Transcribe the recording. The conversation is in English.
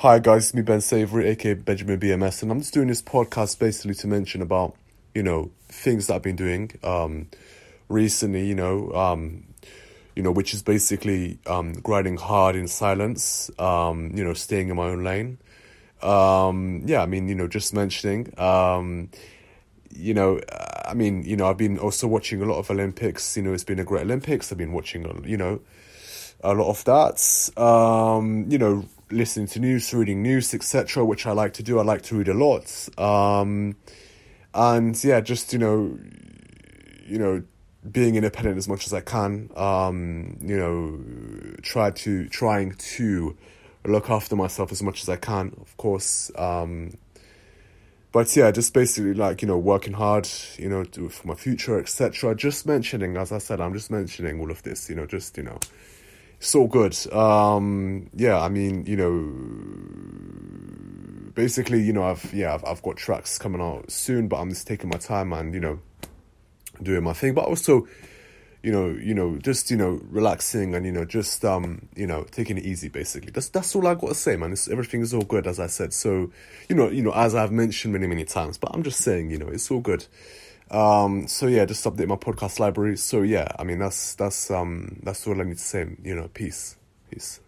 Hi guys, it's me Ben Savory, aka Benjamin BMS, and I'm just doing this podcast basically to mention about, you know, things that I've been doing um, recently, you know, um, you know, which is basically um, grinding hard in silence, um, you know, staying in my own lane. Um, yeah, I mean, you know, just mentioning, um, you know, I mean, you know, I've been also watching a lot of Olympics. You know, it's been a great Olympics. I've been watching, you know, a lot of that. Um, you know, listening to news, reading news, etc., which I like to do. I like to read a lot. Um, and yeah, just you know, you know, being independent as much as I can. Um, you know, try to trying to look after myself as much as I can, of course. Um, but yeah, just basically like you know, working hard, you know, for my future, etc. Just mentioning, as I said, I'm just mentioning all of this, you know, just you know so good. Um, yeah, I mean, you know, basically, you know, I've yeah, I've, I've got tracks coming out soon, but I'm just taking my time and you know, doing my thing. But also, you know, you know, just you know, relaxing and you know, just um, you know, taking it easy. Basically, that's that's all I got to say, man. It's, everything is all good, as I said. So, you know, you know, as I've mentioned many many times, but I'm just saying, you know, it's all good. Um, so yeah, just update my podcast library. So yeah, I mean that's that's um that's all I need to say. You know, peace, peace.